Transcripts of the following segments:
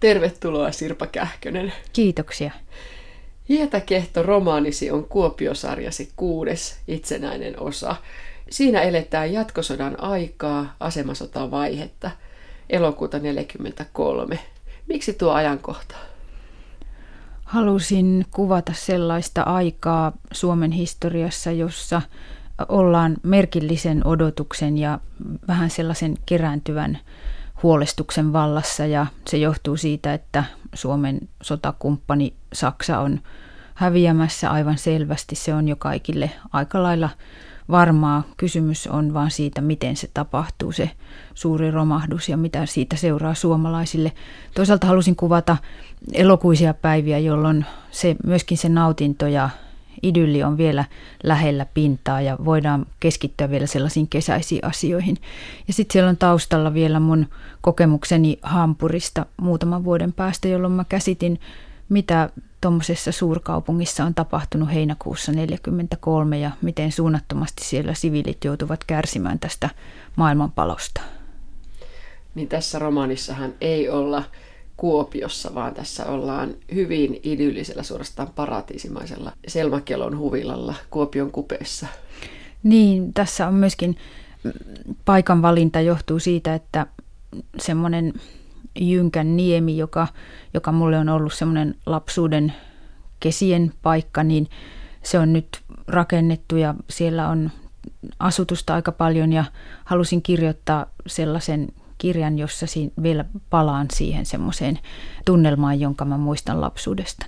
Tervetuloa Sirpa Kähkönen. Kiitoksia. Hietäkehto romaanisi on Kuopiosarjasi kuudes itsenäinen osa. Siinä eletään jatkosodan aikaa, asemasotan vaihetta, elokuuta 1943. Miksi tuo ajankohta? Halusin kuvata sellaista aikaa Suomen historiassa, jossa ollaan merkillisen odotuksen ja vähän sellaisen kerääntyvän huolestuksen vallassa ja se johtuu siitä, että Suomen sotakumppani Saksa on häviämässä aivan selvästi. Se on jo kaikille aika lailla varmaa. Kysymys on vaan siitä, miten se tapahtuu, se suuri romahdus ja mitä siitä seuraa suomalaisille. Toisaalta halusin kuvata elokuisia päiviä, jolloin se, myöskin se nautinto ja idylli on vielä lähellä pintaa ja voidaan keskittyä vielä sellaisiin kesäisiin asioihin. Ja sitten siellä on taustalla vielä mun kokemukseni Hampurista muutaman vuoden päästä, jolloin mä käsitin, mitä tuommoisessa suurkaupungissa on tapahtunut heinäkuussa 1943 ja miten suunnattomasti siellä siviilit joutuvat kärsimään tästä maailmanpalosta. Niin tässä romaanissahan ei olla Kuopiossa, vaan tässä ollaan hyvin idyllisellä, suorastaan paratiisimaisella Selmakelon huvilalla Kuopion kupeessa. Niin, tässä on myöskin paikan valinta johtuu siitä, että semmoinen Jynkän niemi, joka, joka mulle on ollut semmoinen lapsuuden kesien paikka, niin se on nyt rakennettu ja siellä on asutusta aika paljon ja halusin kirjoittaa sellaisen kirjan, jossa vielä palaan siihen semmoiseen tunnelmaan, jonka mä muistan lapsuudesta.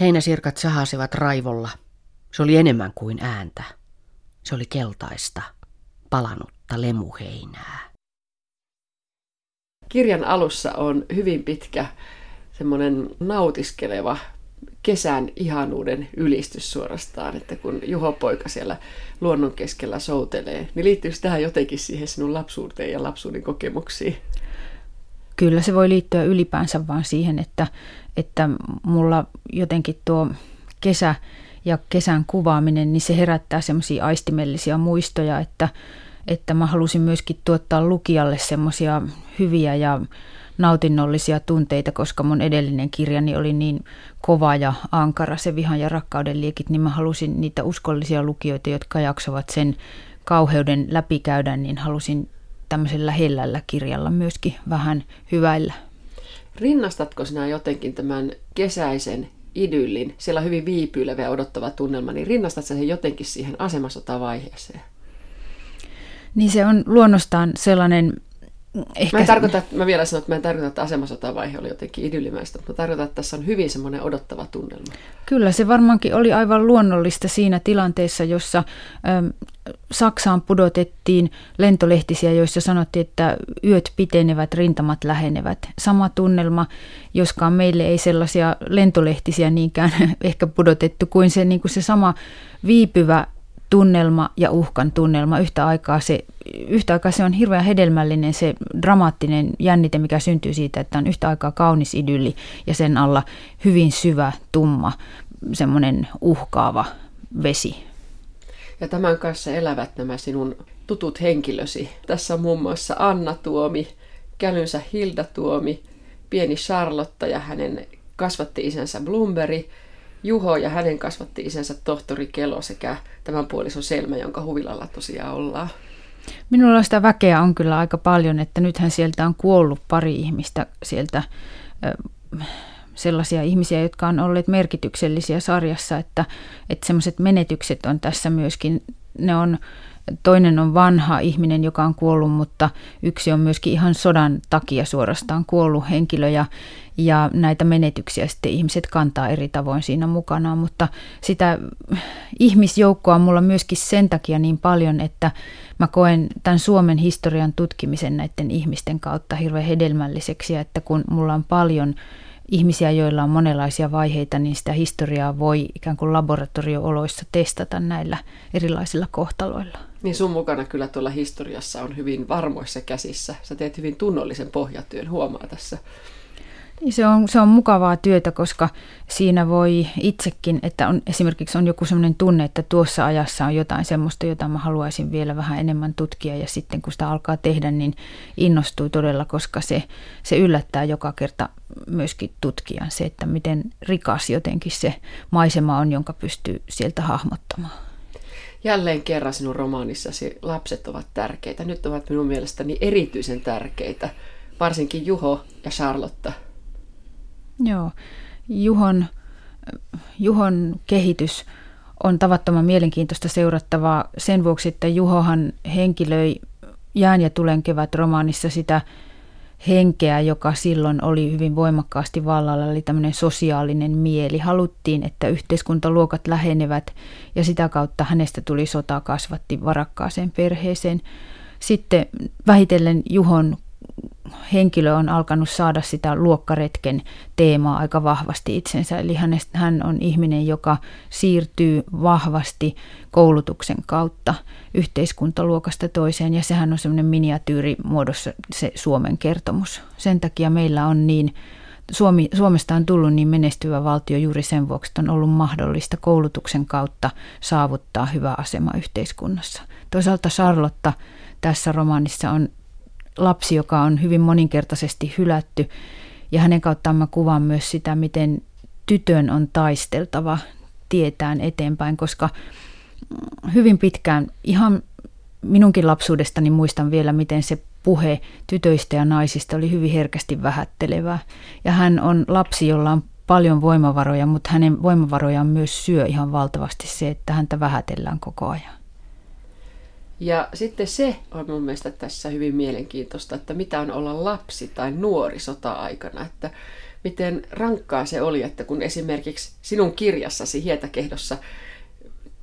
Heinäsirkat sahasivat raivolla. Se oli enemmän kuin ääntä. Se oli keltaista, palanutta lemuheinää. Kirjan alussa on hyvin pitkä semmoinen nautiskeleva kesän ihanuuden ylistys suorastaan, että kun Juho Poika siellä luonnon keskellä soutelee, niin liittyykö tähän jotenkin siihen sinun lapsuuteen ja lapsuuden kokemuksiin? Kyllä se voi liittyä ylipäänsä vaan siihen, että, että mulla jotenkin tuo kesä ja kesän kuvaaminen, niin se herättää semmoisia aistimellisia muistoja, että, että mä halusin myöskin tuottaa lukijalle semmoisia hyviä ja nautinnollisia tunteita, koska mun edellinen kirjani oli niin kova ja ankara, se vihan ja rakkauden liekit, niin mä halusin niitä uskollisia lukijoita, jotka jaksavat sen kauheuden läpikäydä, niin halusin tämmöisellä hellällä kirjalla myöskin vähän hyväillä. Rinnastatko sinä jotenkin tämän kesäisen idyllin, siellä on hyvin viipyilevä ja odottava tunnelma, niin rinnastat sen jotenkin siihen asemasotavaiheeseen? Niin se on luonnostaan sellainen Ehkä... Mä, en tarkoita, mä vielä sanon, että mä en tarkoita, että asemasotavaihe oli jotenkin idyllimäistä, mutta mä tarkoitan, että tässä on hyvin semmoinen odottava tunnelma. Kyllä, se varmaankin oli aivan luonnollista siinä tilanteessa, jossa äm, Saksaan pudotettiin lentolehtisiä, joissa sanottiin, että yöt pitenevät, rintamat lähenevät. Sama tunnelma, joskaan meille ei sellaisia lentolehtisiä niinkään ehkä pudotettu, kuin se, niin kuin se sama viipyvä tunnelma ja uhkan tunnelma yhtä aikaa. Se, yhtä aikaa se on hirveän hedelmällinen se dramaattinen jännite, mikä syntyy siitä, että on yhtä aikaa kaunis idylli ja sen alla hyvin syvä, tumma, semmoinen uhkaava vesi. Ja tämän kanssa elävät nämä sinun tutut henkilösi. Tässä on muun muassa Anna Tuomi, kälynsä Hilda Tuomi, pieni Charlotta ja hänen kasvatti-isänsä Blumberi – Juho ja hänen kasvatti isänsä tohtori Kelo sekä tämän puolison Selmä, jonka huvilalla tosiaan ollaan. Minulla sitä väkeä on kyllä aika paljon, että nythän sieltä on kuollut pari ihmistä sieltä, sellaisia ihmisiä, jotka on olleet merkityksellisiä sarjassa, että, että semmoiset menetykset on tässä myöskin, ne on Toinen on vanha ihminen, joka on kuollut, mutta yksi on myöskin ihan sodan takia suorastaan kuollut henkilö ja, ja näitä menetyksiä sitten ihmiset kantaa eri tavoin siinä mukana, mutta sitä ihmisjoukkoa on mulla myöskin sen takia niin paljon, että mä koen tämän Suomen historian tutkimisen näiden ihmisten kautta hirveän hedelmälliseksi että kun mulla on paljon ihmisiä, joilla on monenlaisia vaiheita, niin sitä historiaa voi ikään kuin laboratoriooloissa testata näillä erilaisilla kohtaloilla. Niin sun mukana kyllä tuolla historiassa on hyvin varmoissa käsissä. Sä teet hyvin tunnollisen pohjatyön, huomaa tässä. Niin se on, se on mukavaa työtä, koska siinä voi itsekin, että on, esimerkiksi on joku sellainen tunne, että tuossa ajassa on jotain semmoista, jota mä haluaisin vielä vähän enemmän tutkia ja sitten kun sitä alkaa tehdä, niin innostuu todella, koska se, se yllättää joka kerta myöskin tutkijan se, että miten rikas jotenkin se maisema on, jonka pystyy sieltä hahmottamaan. Jälleen kerran sinun romaanissasi lapset ovat tärkeitä. Nyt ovat minun mielestäni erityisen tärkeitä, varsinkin Juho ja Charlotte. Joo, Juhon, Juhon kehitys on tavattoman mielenkiintoista seurattavaa sen vuoksi, että Juhohan henkilöi Jään ja tulen kevät romaanissa sitä henkeä, joka silloin oli hyvin voimakkaasti vallalla, eli tämmöinen sosiaalinen mieli. Haluttiin, että yhteiskuntaluokat lähenevät ja sitä kautta hänestä tuli sota kasvatti varakkaaseen perheeseen. Sitten vähitellen Juhon henkilö on alkanut saada sitä luokkaretken teemaa aika vahvasti itsensä. Eli hän on ihminen, joka siirtyy vahvasti koulutuksen kautta yhteiskuntaluokasta toiseen. Ja sehän on semmoinen miniatyyri muodossa se Suomen kertomus. Sen takia meillä on niin Suomi, Suomesta on tullut niin menestyvä valtio juuri sen vuoksi, että on ollut mahdollista koulutuksen kautta saavuttaa hyvä asema yhteiskunnassa. Toisaalta Charlotta tässä romaanissa on lapsi, joka on hyvin moninkertaisesti hylätty. Ja hänen kauttaan mä kuvaan myös sitä, miten tytön on taisteltava tietään eteenpäin, koska hyvin pitkään, ihan minunkin lapsuudestani muistan vielä, miten se puhe tytöistä ja naisista oli hyvin herkästi vähättelevää. Ja hän on lapsi, jolla on paljon voimavaroja, mutta hänen voimavarojaan myös syö ihan valtavasti se, että häntä vähätellään koko ajan. Ja sitten se on mun mielestä tässä hyvin mielenkiintoista, että mitä on olla lapsi tai nuori sota-aikana, että miten rankkaa se oli, että kun esimerkiksi sinun kirjassasi Hietakehdossa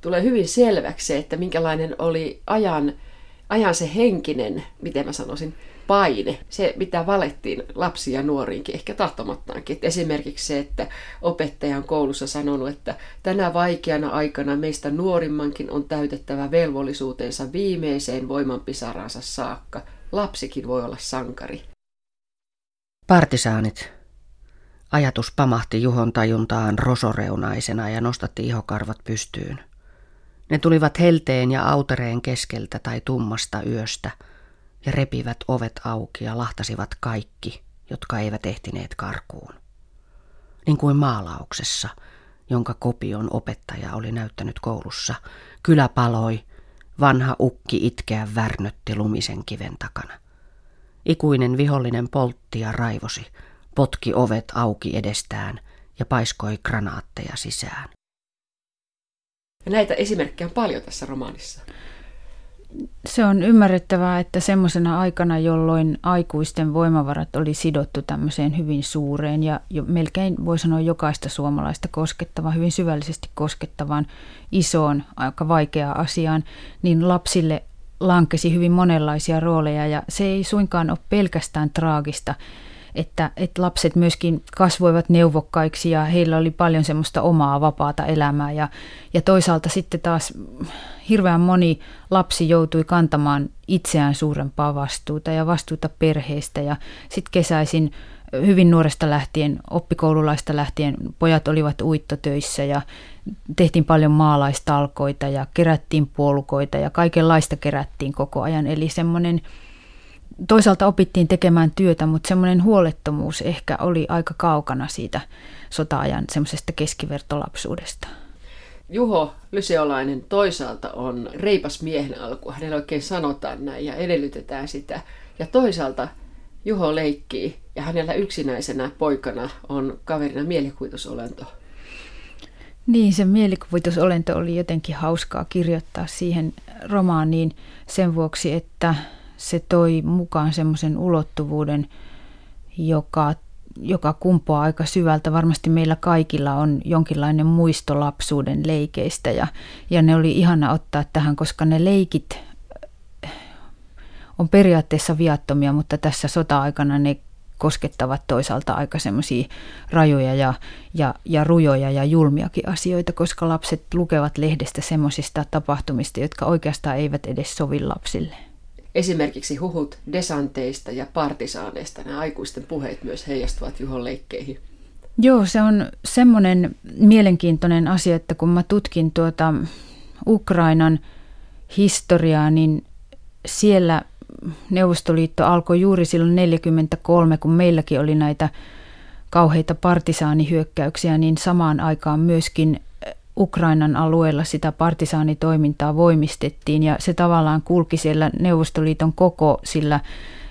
tulee hyvin selväksi se, että minkälainen oli ajan, ajan se henkinen, miten mä sanoisin, paine, se mitä valettiin lapsia ja nuoriinkin, ehkä tahtomattaankin. Et esimerkiksi se, että opettaja on koulussa sanonut, että tänä vaikeana aikana meistä nuorimmankin on täytettävä velvollisuutensa viimeiseen voimanpisaransa saakka. Lapsikin voi olla sankari. Partisaanit. Ajatus pamahti Juhon tajuntaan rosoreunaisena ja nostatti ihokarvat pystyyn. Ne tulivat helteen ja autereen keskeltä tai tummasta yöstä – ja repivät ovet auki ja lahtasivat kaikki, jotka eivät ehtineet karkuun. Niin kuin maalauksessa, jonka kopion opettaja oli näyttänyt koulussa, kylä paloi, vanha ukki itkeä värnötti lumisen kiven takana. Ikuinen vihollinen poltti ja raivosi, potki ovet auki edestään ja paiskoi granaatteja sisään. Ja näitä esimerkkejä on paljon tässä romaanissa se on ymmärrettävää, että semmoisena aikana, jolloin aikuisten voimavarat oli sidottu tämmöiseen hyvin suureen ja jo melkein voi sanoa jokaista suomalaista koskettavaan, hyvin syvällisesti koskettavaan isoon, aika vaikeaan asiaan, niin lapsille lankesi hyvin monenlaisia rooleja. Ja se ei suinkaan ole pelkästään traagista, että, että lapset myöskin kasvoivat neuvokkaiksi ja heillä oli paljon semmoista omaa vapaata elämää ja, ja toisaalta sitten taas hirveän moni lapsi joutui kantamaan itseään suurempaa vastuuta ja vastuuta perheestä ja sitten kesäisin hyvin nuoresta lähtien, oppikoululaista lähtien, pojat olivat uittotöissä ja tehtiin paljon maalaistalkoita ja kerättiin puolukoita ja kaikenlaista kerättiin koko ajan. Eli semmoinen toisaalta opittiin tekemään työtä, mutta semmoinen huolettomuus ehkä oli aika kaukana siitä sota-ajan semmoisesta keskivertolapsuudesta. Juho Lyseolainen toisaalta on reipas miehen alku. Hänellä oikein sanotaan näin ja edellytetään sitä. Ja toisaalta Juho leikkii ja hänellä yksinäisenä poikana on kaverina mielikuvitusolento. Niin, se mielikuvitusolento oli jotenkin hauskaa kirjoittaa siihen romaaniin sen vuoksi, että se toi mukaan semmoisen ulottuvuuden, joka, joka kumpuaa aika syvältä. Varmasti meillä kaikilla on jonkinlainen muisto lapsuuden leikeistä ja, ja ne oli ihana ottaa tähän, koska ne leikit on periaatteessa viattomia, mutta tässä sota-aikana ne koskettavat toisaalta aika semmoisia rajoja ja, ja, ja rujoja ja julmiakin asioita, koska lapset lukevat lehdestä semmoisista tapahtumista, jotka oikeastaan eivät edes sovi lapsille. Esimerkiksi huhut desanteista ja partisaaneista, nämä aikuisten puheet myös heijastuvat Juhon leikkeihin. Joo, se on semmoinen mielenkiintoinen asia, että kun mä tutkin tuota Ukrainan historiaa, niin siellä Neuvostoliitto alkoi juuri silloin 1943, kun meilläkin oli näitä kauheita partisaanihyökkäyksiä, niin samaan aikaan myöskin Ukrainan alueella sitä partisaanitoimintaa voimistettiin ja se tavallaan kulki siellä Neuvostoliiton koko sillä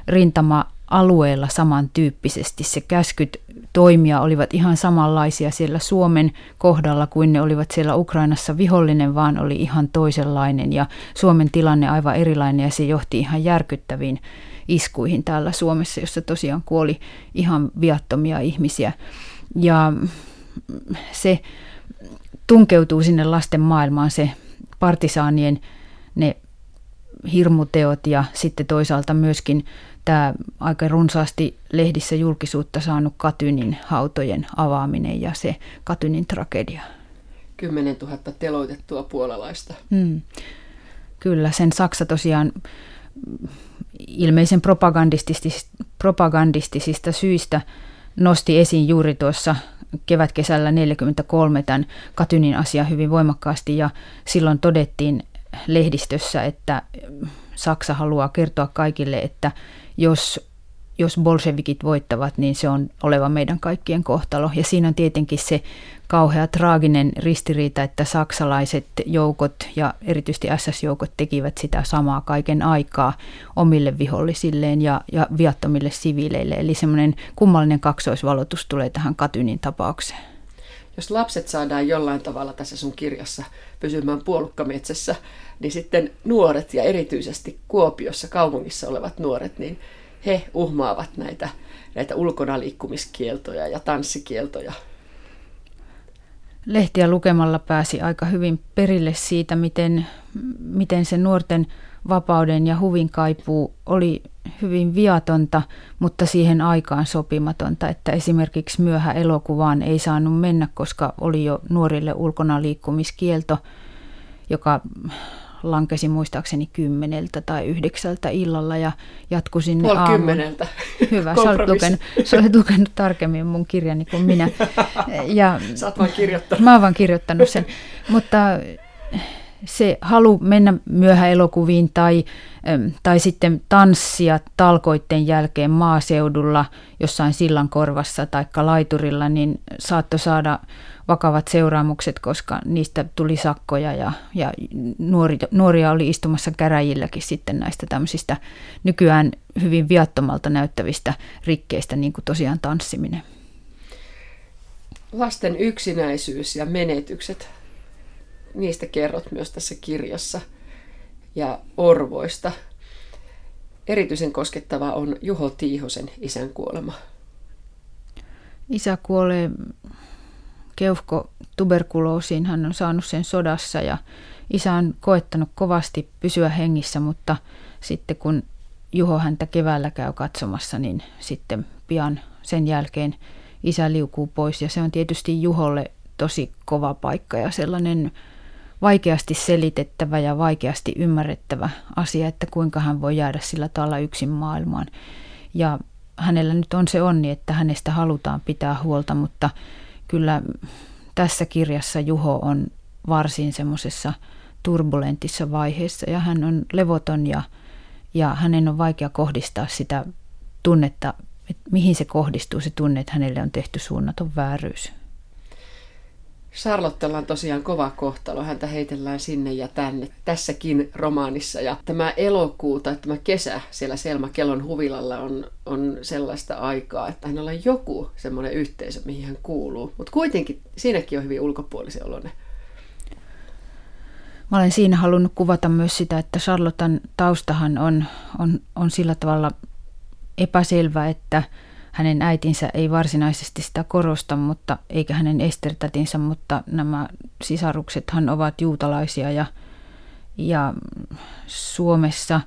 rintama-alueella samantyyppisesti. Se käskyt toimia olivat ihan samanlaisia siellä Suomen kohdalla kuin ne olivat siellä Ukrainassa. Vihollinen vaan oli ihan toisenlainen ja Suomen tilanne aivan erilainen ja se johti ihan järkyttäviin iskuihin täällä Suomessa, jossa tosiaan kuoli ihan viattomia ihmisiä. Ja se tunkeutuu sinne lasten maailmaan se partisaanien ne hirmuteot ja sitten toisaalta myöskin tämä aika runsaasti lehdissä julkisuutta saanut Katynin hautojen avaaminen ja se Katynin tragedia. 10 000 teloitettua puolalaista. Hmm. Kyllä, sen Saksa tosiaan ilmeisen propagandistisista, propagandistisista syistä nosti esiin juuri tuossa kevätkesällä 1943 tämän Katynin asian hyvin voimakkaasti ja silloin todettiin lehdistössä, että Saksa haluaa kertoa kaikille, että jos, jos bolshevikit voittavat, niin se on oleva meidän kaikkien kohtalo. Ja siinä on tietenkin se kauhea traaginen ristiriita, että saksalaiset joukot ja erityisesti SS-joukot tekivät sitä samaa kaiken aikaa omille vihollisilleen ja, ja viattomille siviileille. Eli semmoinen kummallinen kaksoisvalotus tulee tähän Katynin tapaukseen. Jos lapset saadaan jollain tavalla tässä sun kirjassa pysymään puolukkametsässä, niin sitten nuoret ja erityisesti Kuopiossa kaupungissa olevat nuoret, niin he uhmaavat näitä, näitä ulkona liikkumiskieltoja ja tanssikieltoja. Lehtiä lukemalla pääsi aika hyvin perille siitä, miten, miten se nuorten vapauden ja huvin kaipuu oli hyvin viatonta, mutta siihen aikaan sopimatonta, että esimerkiksi myöhä elokuvaan ei saanut mennä, koska oli jo nuorille ulkona liikkumiskielto, joka lankesi muistaakseni kymmeneltä tai yhdeksältä illalla ja jatkui sinne Puoli aamuun. kymmeneltä. Hyvä, sä olet, lukenut, sä olet lukenut tarkemmin mun kirjani kuin minä. Ja, sä oot vaan kirjoittanut. Mä oon vaan kirjoittanut sen, mutta se halu mennä myöhäelokuviin tai, tai sitten tanssia talkoitten jälkeen maaseudulla jossain sillankorvassa tai laiturilla, niin saattoi saada vakavat seuraamukset, koska niistä tuli sakkoja ja, ja nuori, nuoria oli istumassa käräjilläkin sitten näistä tämmöisistä nykyään hyvin viattomalta näyttävistä rikkeistä, niin kuin tosiaan tanssiminen. Lasten yksinäisyys ja menetykset, niistä kerrot myös tässä kirjassa ja orvoista. Erityisen koskettava on Juho Tiihosen isän kuolema. Isä kuolee keuhko tuberkuloosiin. Hän on saanut sen sodassa ja isä on koettanut kovasti pysyä hengissä, mutta sitten kun Juho häntä keväällä käy katsomassa, niin sitten pian sen jälkeen isä liukuu pois. Ja se on tietysti Juholle tosi kova paikka ja sellainen vaikeasti selitettävä ja vaikeasti ymmärrettävä asia, että kuinka hän voi jäädä sillä tavalla yksin maailmaan. Ja hänellä nyt on se onni, että hänestä halutaan pitää huolta, mutta kyllä tässä kirjassa Juho on varsin semmoisessa turbulentissa vaiheessa ja hän on levoton ja, ja hänen on vaikea kohdistaa sitä tunnetta, että mihin se kohdistuu se tunne, että hänelle on tehty suunnaton vääryys. Charlottella on tosiaan kova kohtalo. Häntä heitellään sinne ja tänne tässäkin romaanissa. Ja tämä elokuu tai tämä kesä siellä Selma Kellon huvilalla on, on sellaista aikaa, että hänellä on joku semmoinen yhteisö, mihin hän kuuluu. Mutta kuitenkin siinäkin on hyvin ulkopuolisen oloinen. Mä olen siinä halunnut kuvata myös sitä, että Charlotan taustahan on, on, on sillä tavalla epäselvä, että – hänen äitinsä ei varsinaisesti sitä korosta, mutta eikä hänen estertätinsä, mutta nämä sisaruksethan ovat juutalaisia ja, ja Suomessa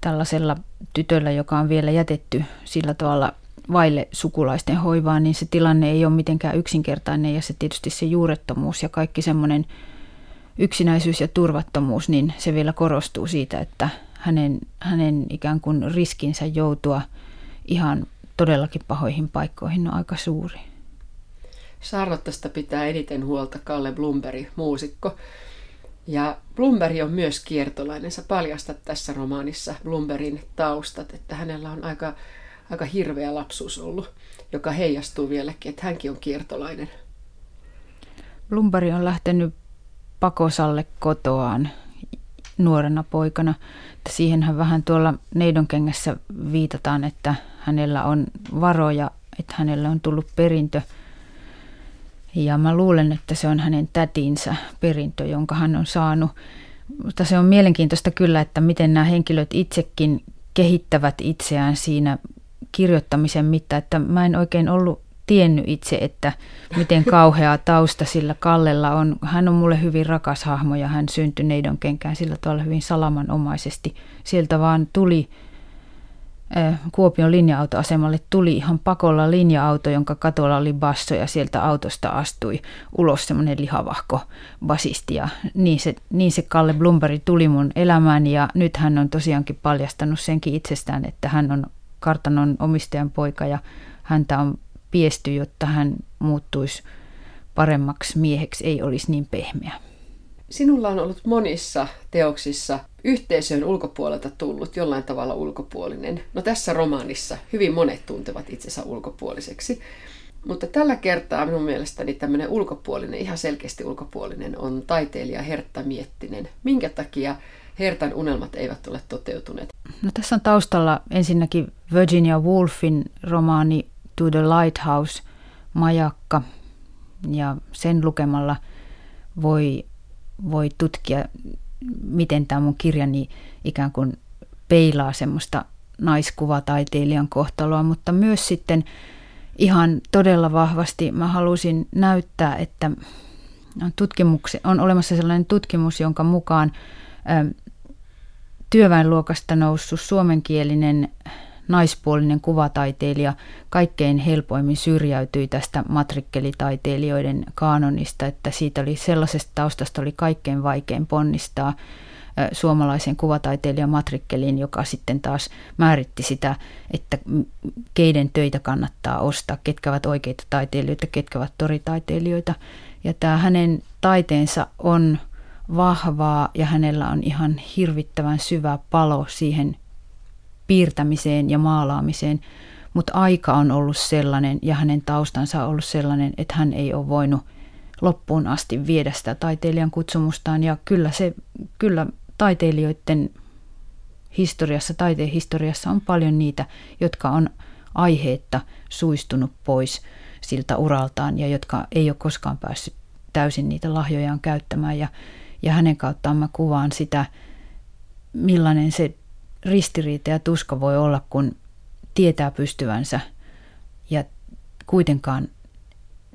tällaisella tytöllä, joka on vielä jätetty sillä tavalla vaille sukulaisten hoivaa, niin se tilanne ei ole mitenkään yksinkertainen ja se tietysti se juurettomuus ja kaikki semmoinen yksinäisyys ja turvattomuus, niin se vielä korostuu siitä, että hänen, hänen ikään kuin riskinsä joutua ihan todellakin pahoihin paikkoihin on aika suuri. Charlottesta pitää eniten huolta Kalle Blumberg, muusikko. Ja Blumberg on myös kiertolainen. Sä paljastat tässä romaanissa Blumbergin taustat, että hänellä on aika, aika hirveä lapsuus ollut, joka heijastuu vieläkin, että hänkin on kiertolainen. Blumberg on lähtenyt pakosalle kotoaan nuorena poikana. Että siihenhän vähän tuolla neidonkengässä viitataan, että hänellä on varoja, että hänellä on tullut perintö. Ja mä luulen, että se on hänen tätinsä perintö, jonka hän on saanut. Mutta se on mielenkiintoista kyllä, että miten nämä henkilöt itsekin kehittävät itseään siinä kirjoittamisen mittaan, että mä en oikein ollut tiennyt itse, että miten kauhea tausta sillä Kallella on. Hän on mulle hyvin rakas hahmo ja hän syntyi neidon kenkään sillä tavalla hyvin salamanomaisesti. Sieltä vaan tuli Kuopion linja-autoasemalle tuli ihan pakolla linja-auto, jonka katolla oli basso ja sieltä autosta astui ulos semmoinen lihavahko basisti. Ja niin se, niin se Kalle Blumberg tuli mun elämään ja nyt hän on tosiaankin paljastanut senkin itsestään, että hän on kartanon omistajan poika ja häntä on piesty, jotta hän muuttuisi paremmaksi mieheksi, ei olisi niin pehmeä. Sinulla on ollut monissa teoksissa yhteisön ulkopuolelta tullut jollain tavalla ulkopuolinen. No tässä romaanissa hyvin monet tuntevat itsensä ulkopuoliseksi. Mutta tällä kertaa minun mielestäni tämmöinen ulkopuolinen, ihan selkeästi ulkopuolinen, on taiteilija Hertta Miettinen. Minkä takia Hertan unelmat eivät ole toteutuneet? No tässä on taustalla ensinnäkin Virginia Woolfin romaani To the Lighthouse, majakka, ja sen lukemalla voi, voi tutkia, miten tämä mun kirjani ikään kuin peilaa semmoista naiskuvataiteilijan kohtaloa, mutta myös sitten ihan todella vahvasti mä halusin näyttää, että on, on olemassa sellainen tutkimus, jonka mukaan ö, työväenluokasta noussut suomenkielinen naispuolinen kuvataiteilija kaikkein helpoimmin syrjäytyi tästä matrikkelitaiteilijoiden kaanonista, että siitä oli sellaisesta taustasta oli kaikkein vaikein ponnistaa suomalaisen kuvataiteilijan matrikkeliin, joka sitten taas määritti sitä, että keiden töitä kannattaa ostaa, ketkä ovat oikeita taiteilijoita, ketkä ovat toritaiteilijoita. Ja tämä hänen taiteensa on vahvaa ja hänellä on ihan hirvittävän syvä palo siihen piirtämiseen ja maalaamiseen, mutta aika on ollut sellainen ja hänen taustansa on ollut sellainen, että hän ei ole voinut loppuun asti viedä sitä taiteilijan kutsumustaan. Ja kyllä se, kyllä taiteilijoiden historiassa, taiteen historiassa on paljon niitä, jotka on aiheetta suistunut pois siltä uraltaan ja jotka ei ole koskaan päässyt täysin niitä lahjojaan käyttämään. Ja, ja hänen kauttaan mä kuvaan sitä, millainen se ristiriita ja tuska voi olla, kun tietää pystyvänsä ja kuitenkaan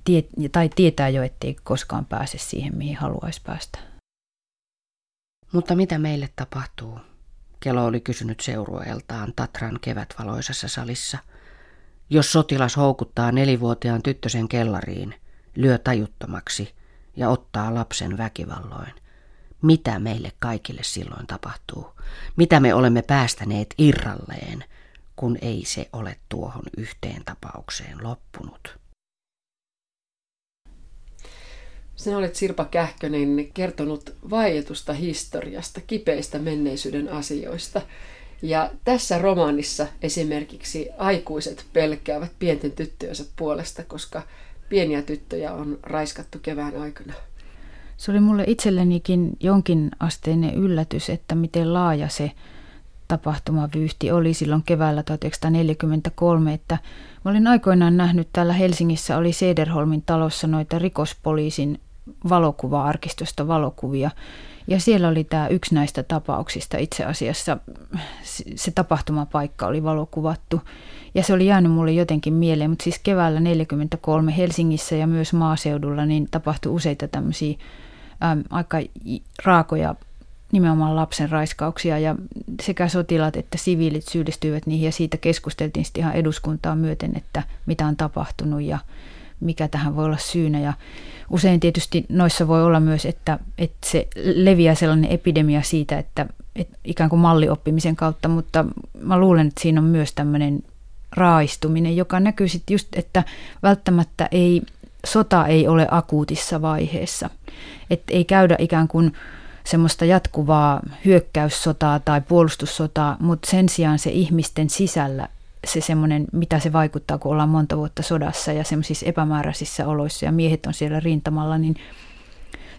tie, tai tietää jo, ettei koskaan pääse siihen, mihin haluaisi päästä. Mutta mitä meille tapahtuu? Kelo oli kysynyt seurueeltaan Tatran kevätvaloisessa salissa. Jos sotilas houkuttaa nelivuotiaan tyttösen kellariin, lyö tajuttomaksi ja ottaa lapsen väkivalloin, mitä meille kaikille silloin tapahtuu, mitä me olemme päästäneet irralleen, kun ei se ole tuohon yhteen tapaukseen loppunut. Sinä olet Sirpa Kähkönen kertonut vaietusta historiasta, kipeistä menneisyyden asioista. Ja tässä romaanissa esimerkiksi aikuiset pelkäävät pienten tyttöjensä puolesta, koska pieniä tyttöjä on raiskattu kevään aikana. Se oli mulle itsellenikin jonkin asteinen yllätys, että miten laaja se tapahtumavyyhti oli silloin keväällä 1943, että mä olin aikoinaan nähnyt täällä Helsingissä oli Sederholmin talossa noita rikospoliisin valokuva-arkistosta valokuvia. Ja siellä oli tämä yksi näistä tapauksista itse asiassa, se tapahtumapaikka oli valokuvattu. Ja se oli jäänyt mulle jotenkin mieleen, mutta siis keväällä 1943 Helsingissä ja myös maaseudulla niin tapahtui useita tämmöisiä äm, aika raakoja nimenomaan lapsen raiskauksia ja sekä sotilaat että siviilit syyllistyivät niihin ja siitä keskusteltiin sitten ihan eduskuntaa myöten, että mitä on tapahtunut ja mikä tähän voi olla syynä. Ja usein tietysti noissa voi olla myös, että, että se leviää sellainen epidemia siitä, että, että ikään kuin mallioppimisen kautta, mutta mä luulen, että siinä on myös tämmöinen raaistuminen, joka näkyy sitten just, että välttämättä ei, sota ei ole akuutissa vaiheessa. Että ei käydä ikään kuin semmoista jatkuvaa hyökkäyssotaa tai puolustussotaa, mutta sen sijaan se ihmisten sisällä se semmoinen, mitä se vaikuttaa, kun ollaan monta vuotta sodassa ja semmoisissa epämääräisissä oloissa ja miehet on siellä rintamalla, niin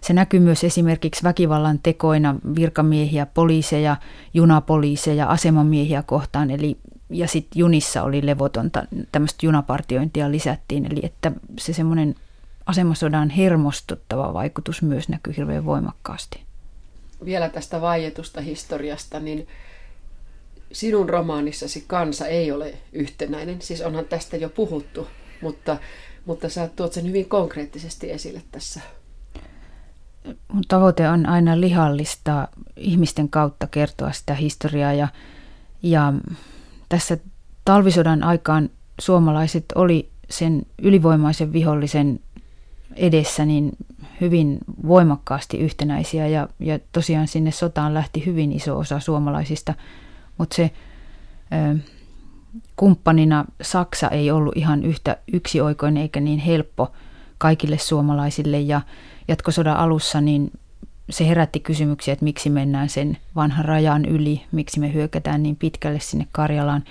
se näkyy myös esimerkiksi väkivallan tekoina virkamiehiä, poliiseja, junapoliiseja, asemamiehiä kohtaan. Eli, ja sitten junissa oli levotonta, tämmöistä junapartiointia lisättiin. Eli että se semmoinen asemasodan hermostuttava vaikutus myös näkyy hirveän voimakkaasti. Vielä tästä vaietusta historiasta, niin sinun romaanissasi kansa ei ole yhtenäinen. Siis onhan tästä jo puhuttu, mutta, mutta sä tuot sen hyvin konkreettisesti esille tässä. Mun tavoite on aina lihallista ihmisten kautta kertoa sitä historiaa ja, ja tässä talvisodan aikaan suomalaiset oli sen ylivoimaisen vihollisen edessä niin hyvin voimakkaasti yhtenäisiä ja, ja tosiaan sinne sotaan lähti hyvin iso osa suomalaisista – mutta se ö, kumppanina Saksa ei ollut ihan yhtä yksioikoinen eikä niin helppo kaikille suomalaisille. Ja jatkosodan alussa niin se herätti kysymyksiä, että miksi mennään sen vanhan rajan yli, miksi me hyökätään niin pitkälle sinne Karjalaan.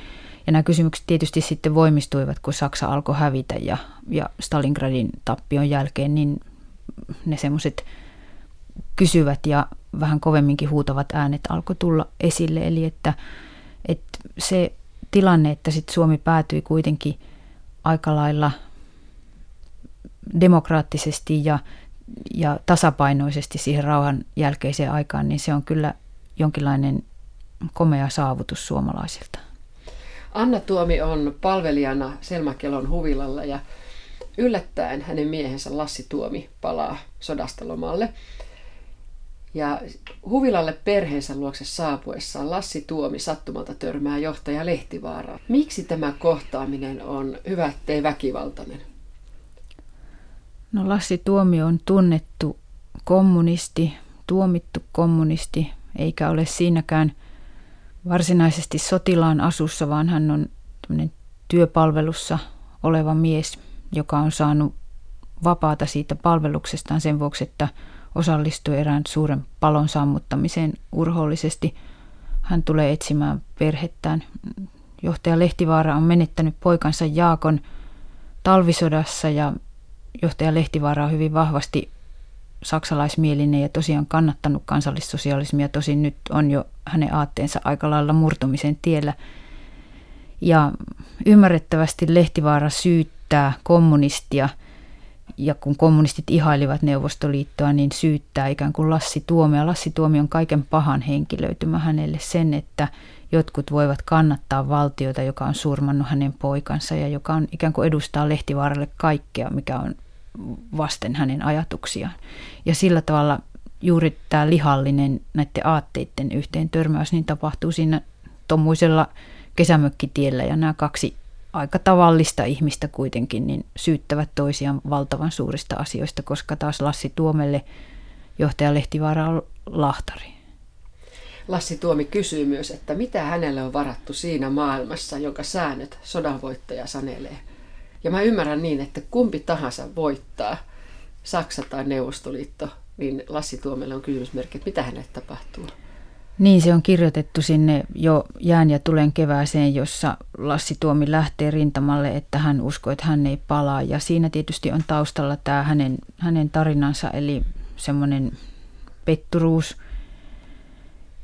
Ja nämä kysymykset tietysti sitten voimistuivat, kun Saksa alkoi hävitä ja, ja Stalingradin tappion jälkeen, niin ne semmoiset kysyvät ja vähän kovemminkin huutavat äänet alkoi tulla esille. Eli että, että se tilanne, että sit Suomi päätyi kuitenkin aika lailla demokraattisesti ja, ja tasapainoisesti siihen rauhan jälkeiseen aikaan, niin se on kyllä jonkinlainen komea saavutus suomalaisilta. Anna Tuomi on palvelijana Selmäkelon huvilalla ja yllättäen hänen miehensä Lassi Tuomi palaa sodasta lomalle. Ja Huvilalle perheensä luokse saapuessaan Lassi Tuomi sattumalta törmää johtaja Lehtivaaraa. Miksi tämä kohtaaminen on hyvä, ettei väkivaltainen? No Lassi Tuomi on tunnettu kommunisti, tuomittu kommunisti, eikä ole siinäkään varsinaisesti sotilaan asussa, vaan hän on työpalvelussa oleva mies, joka on saanut vapaata siitä palveluksestaan sen vuoksi, että osallistui erään suuren palon sammuttamiseen urhoollisesti. Hän tulee etsimään perhettään. Johtaja Lehtivaara on menettänyt poikansa Jaakon talvisodassa ja johtaja Lehtivaara on hyvin vahvasti saksalaismielinen ja tosiaan kannattanut kansallissosialismia. Tosin nyt on jo hänen aatteensa aika lailla murtumisen tiellä. Ja ymmärrettävästi Lehtivaara syyttää kommunistia – ja kun kommunistit ihailivat Neuvostoliittoa, niin syyttää ikään kuin Lassi Tuomio. Lassi Tuomio on kaiken pahan henkilöitymä hänelle sen, että jotkut voivat kannattaa valtiota, joka on surmannut hänen poikansa ja joka on ikään kuin edustaa Lehtivaaralle kaikkea, mikä on vasten hänen ajatuksiaan. Ja sillä tavalla juuri tämä lihallinen näiden aatteiden yhteen törmäys niin tapahtuu siinä tuommoisella kesämökkitiellä ja nämä kaksi aika tavallista ihmistä kuitenkin, niin syyttävät toisiaan valtavan suurista asioista, koska taas Lassi Tuomelle johtaja Lehtivaara on lahtari. Lassi Tuomi kysyy myös, että mitä hänelle on varattu siinä maailmassa, jonka säännöt sodanvoittaja sanelee. Ja mä ymmärrän niin, että kumpi tahansa voittaa, Saksa tai Neuvostoliitto, niin Lassi Tuomelle on kysymysmerkki, että mitä hänelle tapahtuu. Niin, se on kirjoitettu sinne jo jään ja tulen kevääseen, jossa Lassi Tuomi lähtee rintamalle, että hän uskoo, että hän ei palaa. Ja siinä tietysti on taustalla tämä hänen, hänen tarinansa, eli semmoinen petturuus –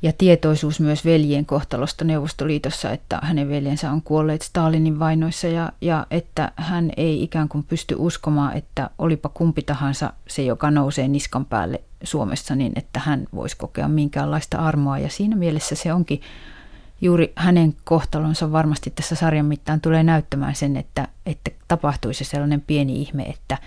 ja tietoisuus myös veljen kohtalosta Neuvostoliitossa, että hänen veljensä on kuolleet Stalinin vainoissa ja, ja että hän ei ikään kuin pysty uskomaan, että olipa kumpi tahansa se, joka nousee niskan päälle Suomessa, niin että hän voisi kokea minkäänlaista armoa. Ja siinä mielessä se onkin juuri hänen kohtalonsa varmasti tässä sarjan mittaan tulee näyttämään sen, että, että tapahtuisi sellainen pieni ihme, että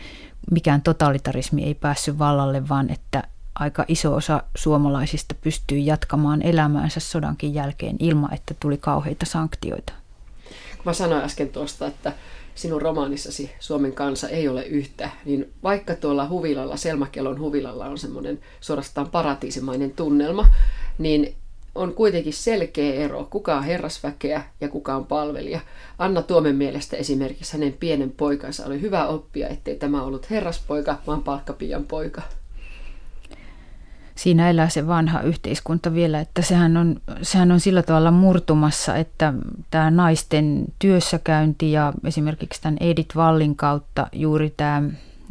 mikään totalitarismi ei päässyt vallalle, vaan että aika iso osa suomalaisista pystyy jatkamaan elämäänsä sodankin jälkeen ilman, että tuli kauheita sanktioita. Mä sanoin äsken tuosta, että sinun romaanissasi Suomen kansa ei ole yhtä, niin vaikka tuolla huvilalla, Selmakelon huvilalla on semmoinen suorastaan paratiisimainen tunnelma, niin on kuitenkin selkeä ero, kuka on herrasväkeä ja kuka on palvelija. Anna Tuomen mielestä esimerkiksi hänen pienen poikansa oli hyvä oppia, ettei tämä ollut herraspoika, vaan palkkapian poika siinä elää se vanha yhteiskunta vielä, että sehän on, sehän on sillä tavalla murtumassa, että tämä naisten työssäkäynti ja esimerkiksi tämän Edith Vallin kautta, juuri tämä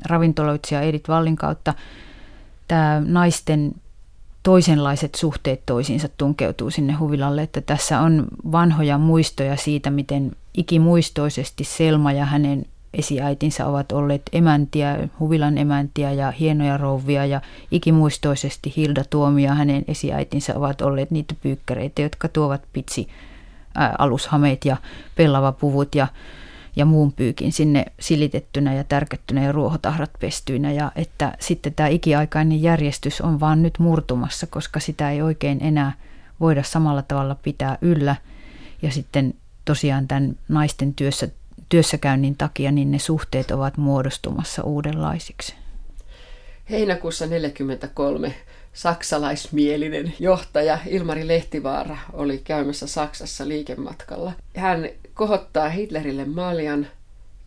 ravintoloitsija Edith Vallin kautta, tämä naisten toisenlaiset suhteet toisiinsa tunkeutuu sinne huvilalle, että tässä on vanhoja muistoja siitä, miten ikimuistoisesti Selma ja hänen esiäitinsä ovat olleet emäntiä, huvilan emäntiä ja hienoja rouvia ja ikimuistoisesti Hilda Tuomia hänen esiäitinsä ovat olleet niitä pyykkäreitä, jotka tuovat pitsi alushameet ja pellavapuvut ja, ja muun pyykin sinne silitettynä ja tärkettynä ja ruohotahrat pestyinä ja että sitten tämä ikiaikainen järjestys on vaan nyt murtumassa, koska sitä ei oikein enää voida samalla tavalla pitää yllä. Ja sitten tosiaan tämän naisten työssä työssäkäynnin takia, niin ne suhteet ovat muodostumassa uudenlaisiksi. Heinäkuussa 1943 saksalaismielinen johtaja Ilmari Lehtivaara oli käymässä Saksassa liikematkalla. Hän kohottaa Hitlerille maljan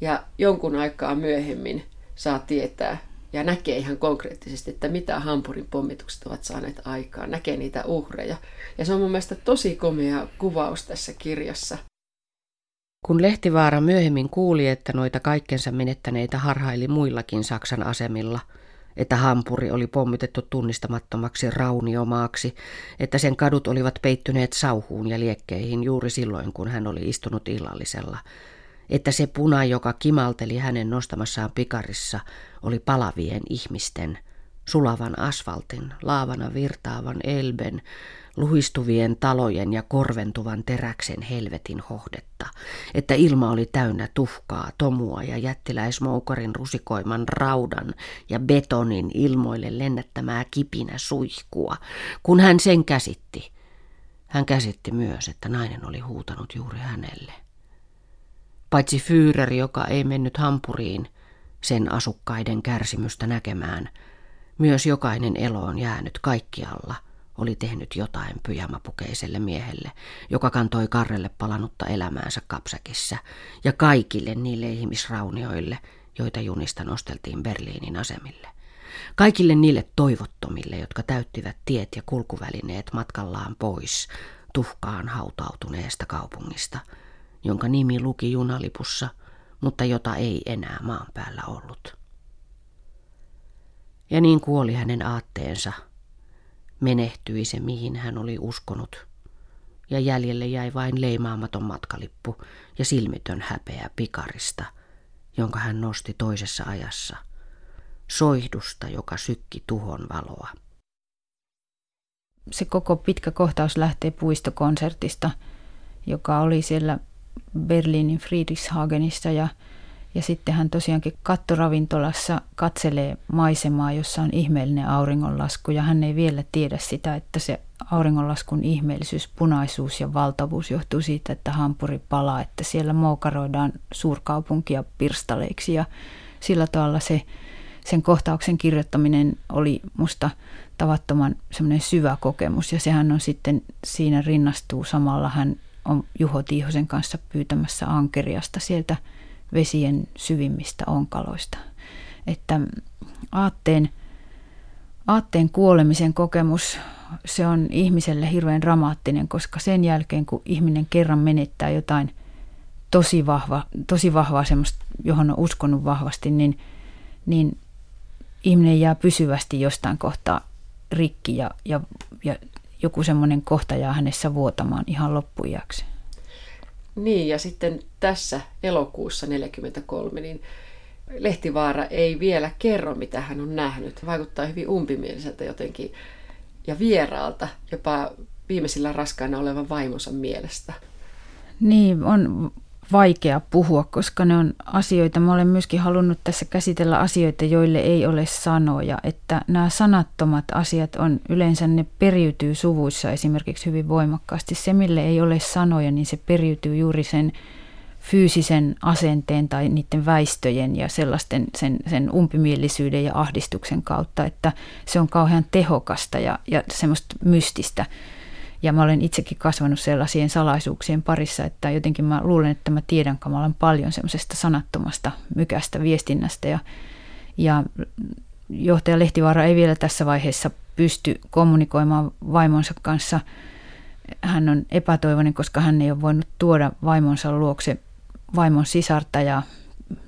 ja jonkun aikaa myöhemmin saa tietää ja näkee ihan konkreettisesti, että mitä Hampurin pommitukset ovat saaneet aikaan. Näkee niitä uhreja. Ja se on mun mielestä tosi komea kuvaus tässä kirjassa. Kun Lehtivaara myöhemmin kuuli, että noita kaikkensa menettäneitä harhaili muillakin Saksan asemilla, että Hampuri oli pommitettu tunnistamattomaksi rauniomaaksi, että sen kadut olivat peittyneet sauhuun ja liekkeihin juuri silloin, kun hän oli istunut illallisella, että se puna, joka kimalteli hänen nostamassaan pikarissa, oli palavien ihmisten, sulavan asfaltin, laavana virtaavan elben, luhistuvien talojen ja korventuvan teräksen helvetin hohdetta, että ilma oli täynnä tuhkaa, tomua ja jättiläismoukarin rusikoiman raudan ja betonin ilmoille lennättämää kipinä suihkua, kun hän sen käsitti. Hän käsitti myös, että nainen oli huutanut juuri hänelle. Paitsi Führer, joka ei mennyt hampuriin sen asukkaiden kärsimystä näkemään, myös jokainen elo on jäänyt kaikkialla – oli tehnyt jotain pyjamapukeiselle miehelle, joka kantoi karrelle palannutta elämäänsä kapsäkissä, ja kaikille niille ihmisraunioille, joita junista nosteltiin Berliinin asemille. Kaikille niille toivottomille, jotka täyttivät tiet ja kulkuvälineet matkallaan pois tuhkaan hautautuneesta kaupungista, jonka nimi luki junalipussa, mutta jota ei enää maan päällä ollut. Ja niin kuoli hänen aatteensa – Menehtyi se, mihin hän oli uskonut. Ja jäljelle jäi vain leimaamaton matkalippu ja silmitön häpeä pikarista, jonka hän nosti toisessa ajassa. Soihdusta, joka sykki tuhon valoa. Se koko pitkä kohtaus lähtee puistokonsertista, joka oli siellä Berliinin Friedrichshagenissa ja ja sitten hän tosiaankin kattoravintolassa katselee maisemaa, jossa on ihmeellinen auringonlasku. Ja hän ei vielä tiedä sitä, että se auringonlaskun ihmeellisyys, punaisuus ja valtavuus johtuu siitä, että hampuri palaa, että siellä moukaroidaan suurkaupunkia pirstaleiksi. Ja sillä tavalla se, sen kohtauksen kirjoittaminen oli musta tavattoman semmoinen syvä kokemus. Ja sehän on sitten siinä rinnastuu samalla hän on Juho Tiihosen kanssa pyytämässä ankeriasta sieltä vesien syvimmistä onkaloista. Että aatteen, aatteen kuolemisen kokemus, se on ihmiselle hirveän dramaattinen, koska sen jälkeen kun ihminen kerran menettää jotain tosi, vahva, tosi vahvaa semmoista, johon on uskonut vahvasti, niin, niin ihminen jää pysyvästi jostain kohtaa rikki ja, ja, ja joku semmoinen kohta jää hänessä vuotamaan ihan loppuiäksi. Niin, ja sitten tässä elokuussa 1943, niin Lehtivaara ei vielä kerro, mitä hän on nähnyt. Vaikuttaa hyvin umpimieliseltä jotenkin ja vieraalta, jopa viimeisillä raskaana olevan vaimonsa mielestä. Niin, on vaikea puhua, koska ne on asioita. Mä olen myöskin halunnut tässä käsitellä asioita, joille ei ole sanoja. Että nämä sanattomat asiat on yleensä, ne periytyy suvuissa esimerkiksi hyvin voimakkaasti. Se, mille ei ole sanoja, niin se periytyy juuri sen fyysisen asenteen tai niiden väistöjen ja sellaisten sen, sen umpimielisyyden ja ahdistuksen kautta, että se on kauhean tehokasta ja, ja semmoista mystistä. Ja mä olen itsekin kasvanut sellaisien salaisuuksien parissa, että jotenkin mä luulen, että mä tiedän kamalan paljon semmoisesta sanattomasta mykästä viestinnästä. Ja, ja johtaja Lehtivaara ei vielä tässä vaiheessa pysty kommunikoimaan vaimonsa kanssa. Hän on epätoivoinen, koska hän ei ole voinut tuoda vaimonsa luokse vaimon sisarta ja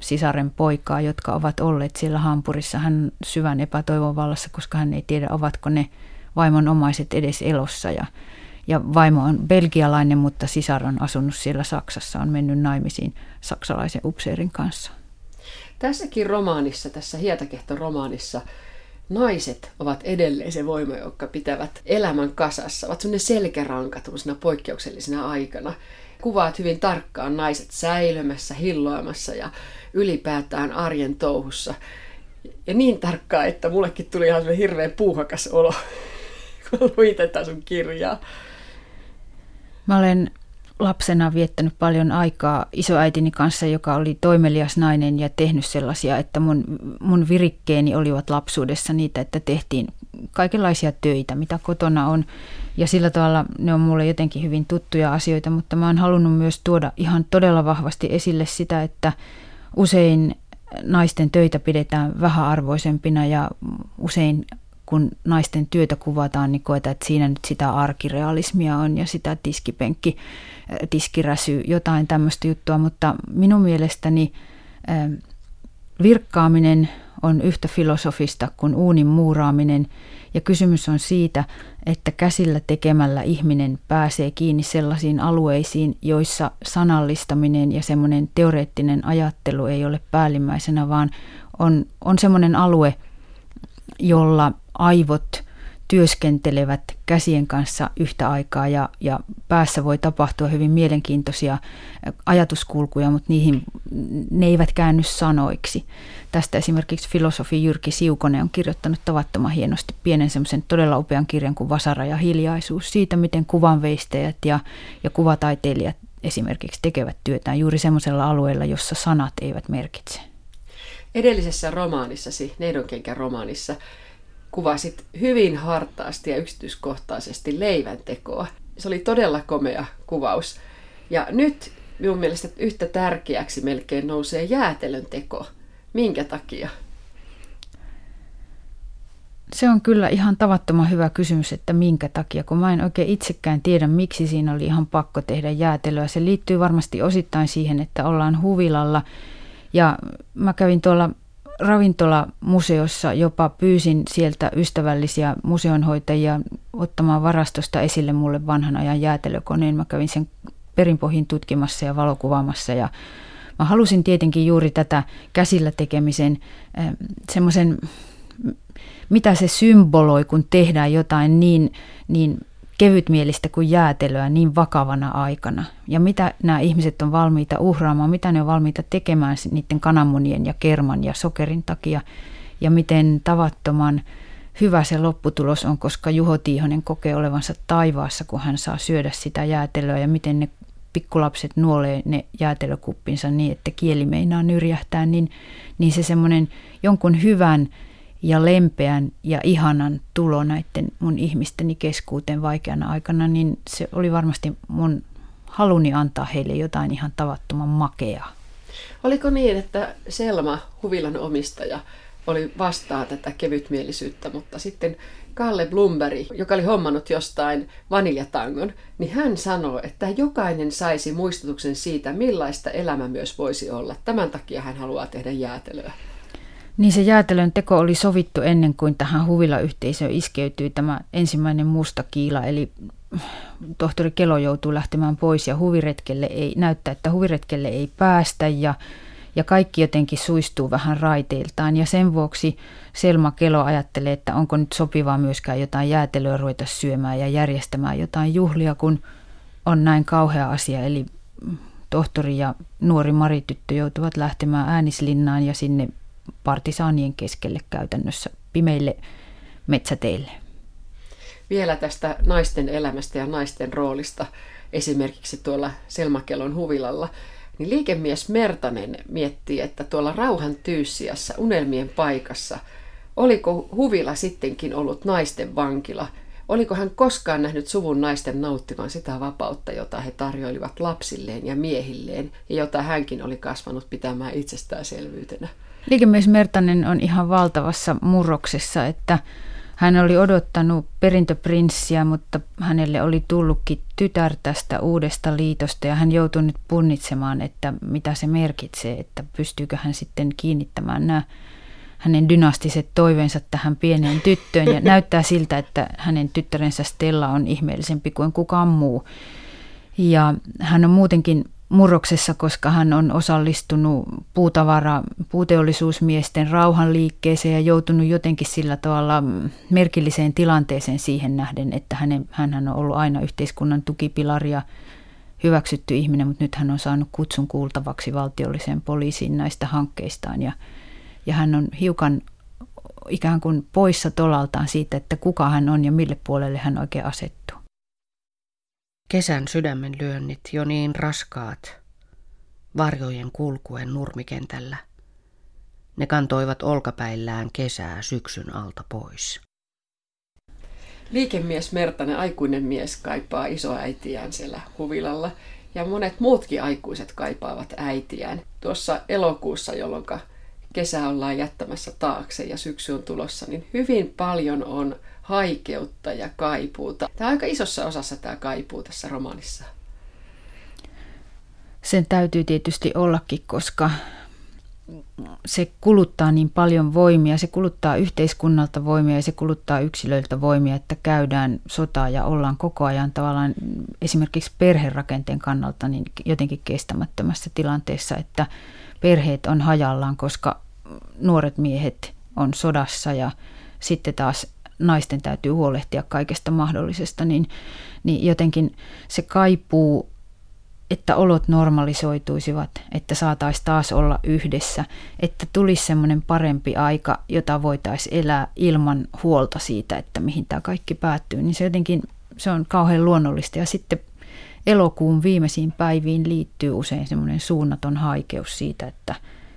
sisaren poikaa, jotka ovat olleet siellä Hampurissa. Hän syvän epätoivon vallassa, koska hän ei tiedä, ovatko ne vaimon omaiset edes elossa. Ja, ja vaimo on belgialainen, mutta sisar on asunut siellä Saksassa, on mennyt naimisiin saksalaisen upseerin kanssa. Tässäkin romaanissa, tässä Hietakehto romaanissa, naiset ovat edelleen se voima, joka pitävät elämän kasassa, ovat sellainen selkäranka poikkeuksellisena aikana kuvaat hyvin tarkkaan naiset säilömässä, hilloamassa ja ylipäätään arjen touhussa. Ja niin tarkkaan, että mullekin tuli ihan hirveän puuhakas olo, kun luin tätä sun kirjaa. Mä olen lapsena viettänyt paljon aikaa isoäitini kanssa, joka oli toimelias nainen ja tehnyt sellaisia, että mun, mun virikkeeni olivat lapsuudessa niitä, että tehtiin kaikenlaisia töitä, mitä kotona on. Ja sillä tavalla ne on mulle jotenkin hyvin tuttuja asioita, mutta mä oon halunnut myös tuoda ihan todella vahvasti esille sitä, että usein naisten töitä pidetään vähäarvoisempina ja usein kun naisten työtä kuvataan, niin koetaan, että siinä nyt sitä arkirealismia on ja sitä tiskipenkki, tiskiräsy, jotain tämmöistä juttua, mutta minun mielestäni virkkaaminen on yhtä filosofista kuin uunin muuraaminen. Ja kysymys on siitä, että käsillä tekemällä ihminen pääsee kiinni sellaisiin alueisiin, joissa sanallistaminen ja semmoinen teoreettinen ajattelu ei ole päällimmäisenä, vaan on, on semmoinen alue, jolla aivot työskentelevät käsien kanssa yhtä aikaa ja, ja päässä voi tapahtua hyvin mielenkiintoisia ajatuskulkuja, mutta niihin, ne eivät käänny sanoiksi. Tästä esimerkiksi filosofi Jyrki Siukonen on kirjoittanut tavattoman hienosti pienen semmoisen todella upean kirjan kuin Vasara ja hiljaisuus siitä, miten kuvanveistäjät ja, ja kuvataiteilijat esimerkiksi tekevät työtään juuri semmoisella alueella, jossa sanat eivät merkitse. Edellisessä romaanissasi, Neidonkenkän romaanissa, kuvasit hyvin hartaasti ja yksityiskohtaisesti leivän tekoa. Se oli todella komea kuvaus. Ja nyt minun mielestä yhtä tärkeäksi melkein nousee jäätelön teko. Minkä takia? Se on kyllä ihan tavattoman hyvä kysymys, että minkä takia, kun mä en oikein itsekään tiedä, miksi siinä oli ihan pakko tehdä jäätelöä. Se liittyy varmasti osittain siihen, että ollaan huvilalla. Ja mä kävin tuolla ravintolamuseossa jopa pyysin sieltä ystävällisiä museonhoitajia ottamaan varastosta esille mulle vanhan ajan jäätelökoneen. Mä kävin sen perinpohjin tutkimassa ja valokuvaamassa ja mä halusin tietenkin juuri tätä käsillä tekemisen semmoisen, mitä se symboloi, kun tehdään jotain niin, niin kevytmielistä kuin jäätelöä niin vakavana aikana. Ja mitä nämä ihmiset on valmiita uhraamaan, mitä ne on valmiita tekemään niiden kananmunien ja kerman ja sokerin takia. Ja miten tavattoman hyvä se lopputulos on, koska Juho Tiihonen kokee olevansa taivaassa, kun hän saa syödä sitä jäätelöä ja miten ne pikkulapset nuolee ne jäätelökuppinsa niin, että kieli meinaa nyrjähtää, niin, niin se semmoinen jonkun hyvän ja lempeän ja ihanan tulo näiden mun ihmisteni keskuuteen vaikeana aikana, niin se oli varmasti mun haluni antaa heille jotain ihan tavattoman makeaa. Oliko niin, että Selma, Huvilan omistaja, oli vastaa tätä kevytmielisyyttä, mutta sitten Kalle Blumberg, joka oli hommannut jostain vaniljatangon, niin hän sanoi, että jokainen saisi muistutuksen siitä, millaista elämä myös voisi olla. Tämän takia hän haluaa tehdä jäätelöä. Niin se jäätelön teko oli sovittu ennen kuin tähän huvilayhteisöön iskeytyi tämä ensimmäinen musta kiila, eli tohtori Kelo joutuu lähtemään pois ja huviretkelle ei, näyttää, että huviretkelle ei päästä ja, ja kaikki jotenkin suistuu vähän raiteiltaan. Ja sen vuoksi Selma Kelo ajattelee, että onko nyt sopivaa myöskään jotain jäätelöä ruveta syömään ja järjestämään jotain juhlia, kun on näin kauhea asia, eli tohtori ja nuori Marityttö joutuvat lähtemään äänislinnaan ja sinne partisaanien keskelle käytännössä pimeille metsäteille. Vielä tästä naisten elämästä ja naisten roolista esimerkiksi tuolla Selmakelon huvilalla, niin liikemies Mertanen miettii, että tuolla rauhan tyyssiässä unelmien paikassa, oliko huvila sittenkin ollut naisten vankila – Oliko hän koskaan nähnyt suvun naisten nauttivan sitä vapautta, jota he tarjoilivat lapsilleen ja miehilleen, ja jota hänkin oli kasvanut pitämään itsestäänselvyytenä? Liikemies Mertanen on ihan valtavassa murroksessa, että hän oli odottanut perintöprinssiä, mutta hänelle oli tullutkin tytär tästä uudesta liitosta ja hän joutui nyt punnitsemaan, että mitä se merkitsee, että pystyykö hän sitten kiinnittämään nämä hänen dynastiset toiveensa tähän pieneen tyttöön ja näyttää siltä, että hänen tyttärensä Stella on ihmeellisempi kuin kukaan muu. Ja hän on muutenkin murroksessa, koska hän on osallistunut puutavara, puuteollisuusmiesten rauhanliikkeeseen ja joutunut jotenkin sillä tavalla merkilliseen tilanteeseen siihen nähden, että hän on ollut aina yhteiskunnan tukipilari ja hyväksytty ihminen, mutta nyt hän on saanut kutsun kuultavaksi valtiolliseen poliisiin näistä hankkeistaan ja ja hän on hiukan ikään kuin poissa tolaltaan siitä, että kuka hän on ja mille puolelle hän oikein asettuu. Kesän sydämen lyönnit jo niin raskaat, varjojen kulkuen nurmikentällä. Ne kantoivat olkapäillään kesää syksyn alta pois. Liikemies Mertanen, aikuinen mies, kaipaa isoäitiään siellä huvilalla. Ja monet muutkin aikuiset kaipaavat äitiään. Tuossa elokuussa, jolloin kesä ollaan jättämässä taakse ja syksy on tulossa, niin hyvin paljon on haikeutta ja kaipuuta. Tämä on aika isossa osassa tämä kaipuu tässä romaanissa. Sen täytyy tietysti ollakin, koska se kuluttaa niin paljon voimia, se kuluttaa yhteiskunnalta voimia ja se kuluttaa yksilöiltä voimia, että käydään sotaa ja ollaan koko ajan tavallaan esimerkiksi perherakenteen kannalta niin jotenkin kestämättömässä tilanteessa, että perheet on hajallaan, koska nuoret miehet on sodassa ja sitten taas naisten täytyy huolehtia kaikesta mahdollisesta, niin, niin jotenkin se kaipuu, että olot normalisoituisivat, että saataisiin taas olla yhdessä, että tulisi semmoinen parempi aika, jota voitaisiin elää ilman huolta siitä, että mihin tämä kaikki päättyy, niin se jotenkin se on kauhean luonnollista. Ja sitten elokuun viimeisiin päiviin liittyy usein semmoinen suunnaton haikeus siitä, että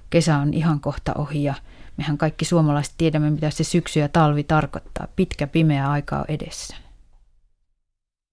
kesä on ihan kohta ohi ja mehän kaikki suomalaiset tiedämme, mitä se syksy ja talvi tarkoittaa. Pitkä pimeä aika on edessä.